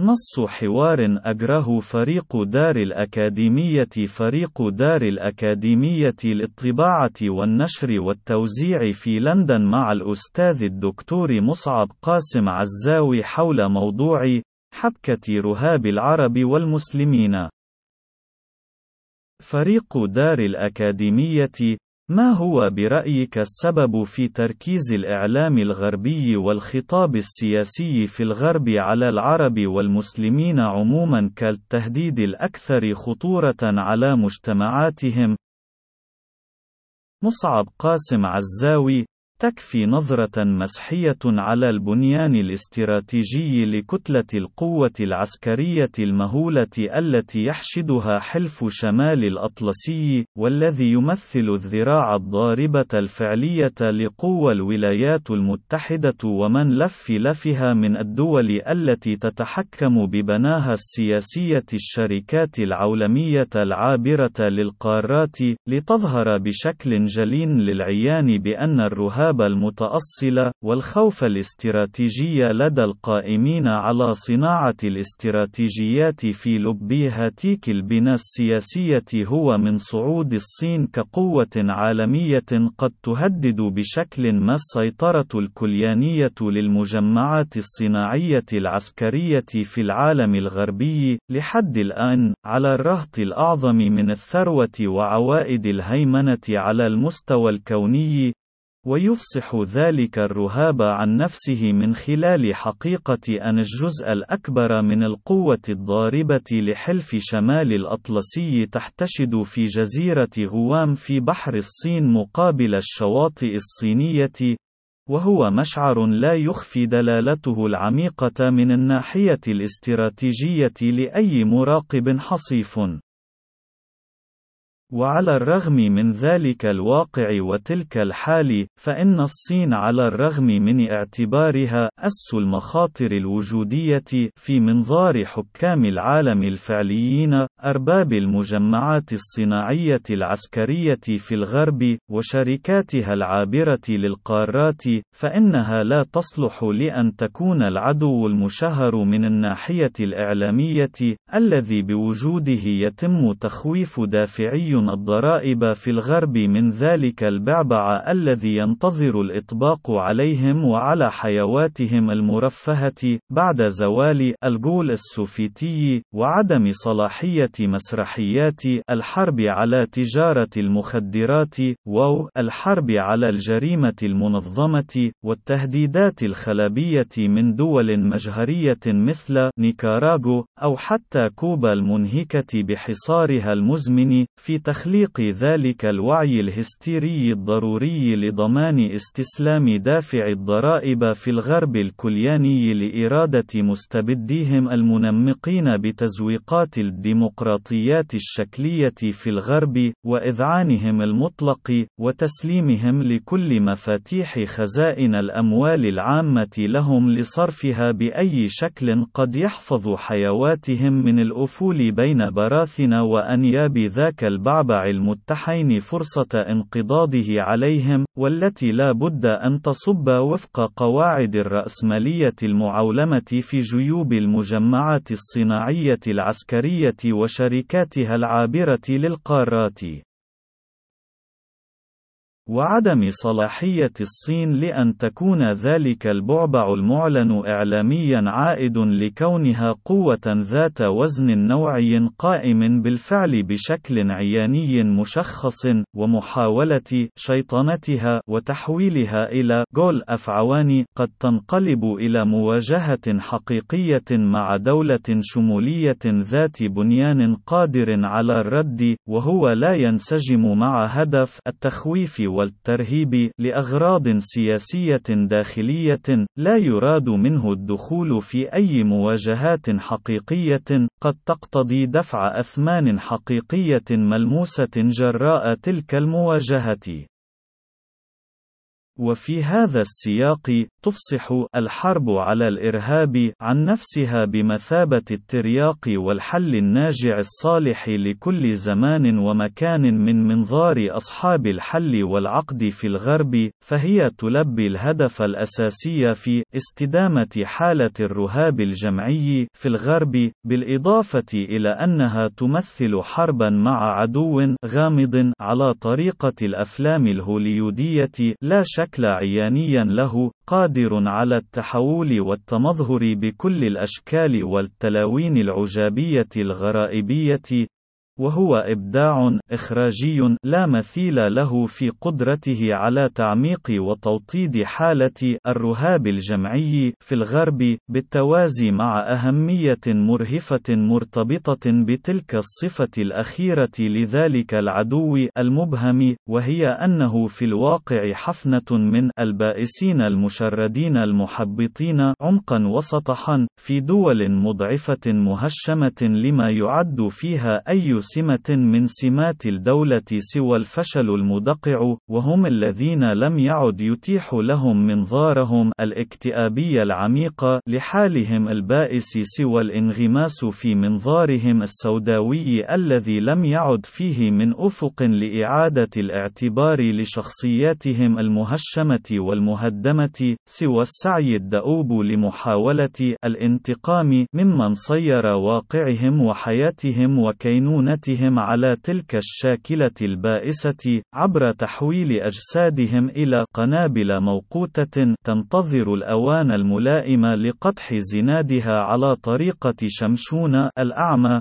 نص حوار أجره فريق دار الأكاديمية فريق دار الأكاديمية للطباعة والنشر والتوزيع في لندن مع الأستاذ الدكتور مصعب قاسم عزاوي حول موضوع حبكة رهاب العرب والمسلمين. فريق دار الأكاديمية ما هو برأيك السبب في تركيز الإعلام الغربي والخطاب السياسي في الغرب على العرب والمسلمين عموما كالتهديد الأكثر خطورة على مجتمعاتهم؟ مصعب قاسم عزاوي تكفي نظرة مسحية على البنيان الاستراتيجي لكتلة القوة العسكرية المهولة التي يحشدها حلف شمال الأطلسي، والذي يمثل الذراع الضاربة الفعلية لقوى الولايات المتحدة ومن لف لفها من الدول التي تتحكم ببناها السياسية الشركات العولمية العابرة للقارات، لتظهر بشكل جلي للعيان بأن الرهاب الأسباب المتأصلة، والخوف الاستراتيجي لدى القائمين على صناعة الاستراتيجيات في لب هاتيك البناء السياسية هو من صعود الصين كقوة عالمية قد تهدد بشكل ما السيطرة الكليانية للمجمعات الصناعية العسكرية في العالم الغربي، لحد الآن، على الرهط الأعظم من الثروة وعوائد الهيمنة على المستوى الكوني، ويفصح ذلك الرهاب عن نفسه من خلال حقيقة أن الجزء الأكبر من القوة الضاربة لحلف شمال الأطلسي تحتشد في جزيرة غوام في بحر الصين مقابل الشواطئ الصينية، وهو مشعر لا يخفي دلالته العميقة من الناحية الاستراتيجية لأي مراقب حصيف. وعلى الرغم من ذلك الواقع وتلك الحال، فإن الصين على الرغم من اعتبارها أس المخاطر الوجودية في منظار حكام العالم الفعليين، أرباب المجمعات الصناعية العسكرية في الغرب، وشركاتها العابرة للقارات، فإنها لا تصلح لأن تكون العدو المشهر من الناحية الإعلامية، الذي بوجوده يتم تخويف دافعي الضرائب في الغرب من ذلك البعبع الذي ينتظر الإطباق عليهم وعلى حيواتهم المرفهة بعد زوال الجول السوفيتي وعدم صلاحية مسرحيات الحرب على تجارة المخدرات و الحرب على الجريمة المنظمة والتهديدات الخلابية من دول مجهرية مثل نيكاراغو أو حتى كوبا المنهكة بحصارها المزمن في تخليق ذلك الوعي الهستيري الضروري لضمان استسلام دافع الضرائب في الغرب الكلياني لإرادة مستبديهم المنمقين بتزويقات الديمقراطيات الشكلية في الغرب، وإذعانهم المطلق، وتسليمهم لكل مفاتيح خزائن الأموال العامة لهم لصرفها بأي شكل قد يحفظ حيواتهم من الأفول بين براثن وأنياب ذاك البعض البعبع المتحين فرصة انقضاضه عليهم، والتي لا بد أن تصب وفق قواعد الرأسمالية المعولمة في جيوب المجمعات الصناعية العسكرية وشركاتها العابرة للقارات. وعدم صلاحية الصين لأن تكون ذلك البعبع المعلن إعلاميًا عائد لكونها قوة ذات وزن نوعي قائم بالفعل بشكل عياني مشخص، ومحاولة شيطنتها وتحويلها إلى جول أفعوان قد تنقلب إلى مواجهة حقيقية مع دولة شمولية ذات بنيان قادر على الرد، وهو لا ينسجم مع هدف التخويف والترهيب لأغراض سياسية داخلية لا يراد منه الدخول في أي مواجهات حقيقية قد تقتضي دفع أثمان حقيقية ملموسة جراء تلك المواجهة. وفي هذا السياق تفصح الحرب على الإرهاب عن نفسها بمثابة الترياق والحل الناجع الصالح لكل زمان ومكان من منظار أصحاب الحل والعقد في الغرب فهي تلبي الهدف الأساسي في استدامة حالة الرهاب الجمعي في الغرب بالإضافة إلى أنها تمثل حربا مع عدو غامض على طريقة الأفلام الهوليودية لا شكل عيانيا له قادر على التحول والتمظهر بكل الأشكال والتلاوين العجابية الغرائبية وهو إبداع إخراجي لا مثيل له في قدرته على تعميق وتوطيد حالة الرهاب الجمعي في الغرب بالتوازي مع أهمية مرهفة مرتبطة بتلك الصفة الأخيرة لذلك العدو المبهم وهي أنه في الواقع حفنة من البائسين المشردين المحبطين عمقا وسطحا في دول مضعفة مهشمة لما يعد فيها أي سمة من سمات الدولة سوى الفشل المدقع، وهم الذين لم يعد يتيح لهم منظارهم الاكتئابي العميق لحالهم البائس سوى الانغماس في منظارهم السوداوي الذي لم يعد فيه من أفق لإعادة الاعتبار لشخصياتهم المهشمة والمهدمة، سوى السعي الدؤوب لمحاولة الانتقام ممن صير واقعهم وحياتهم وكينونتهم قدرتهم على تلك الشاكلة البائسة عبر تحويل أجسادهم إلى قنابل موقوتة تنتظر الأوان الملائم لقدح زنادها على طريقة شمشون الأعمى.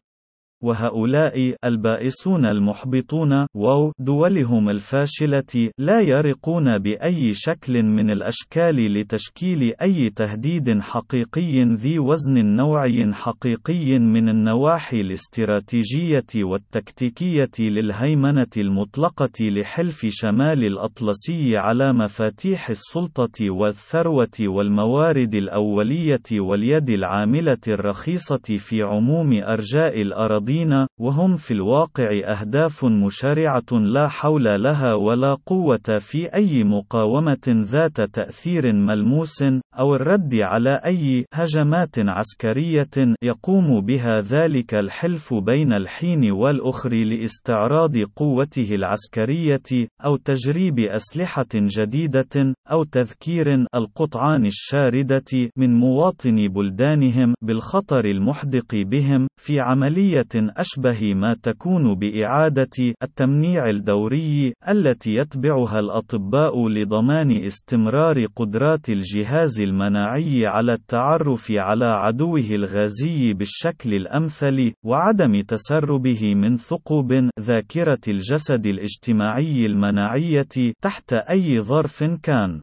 وهؤلاء البائسون المحبطون واو دولهم الفاشلة لا يرقون بأي شكل من الأشكال لتشكيل أي تهديد حقيقي ذي وزن نوعي حقيقي من النواحي الاستراتيجية والتكتيكية للهيمنة المطلقة لحلف شمال الأطلسي على مفاتيح السلطة والثروة والموارد الأولية واليد العاملة الرخيصة في عموم أرجاء الأراضي الماضين، وهم في الواقع أهداف مشارعة لا حول لها ولا قوة في أي مقاومة ذات تأثير ملموس، أو الرد على أي هجمات عسكرية يقوم بها ذلك الحلف بين الحين والأخر لاستعراض قوته العسكرية، أو تجريب أسلحة جديدة، أو تذكير القطعان الشاردة من مواطني بلدانهم بالخطر المحدق بهم في عملية أشبه ما تكون بإعادة التمنيع الدوري التي يتبعها الأطباء لضمان استمرار قدرات الجهاز المناعي على التعرف على عدوه الغازي بالشكل الأمثل وعدم تسربه من ثقوب ذاكرة الجسد الاجتماعي المناعية تحت أي ظرف كان.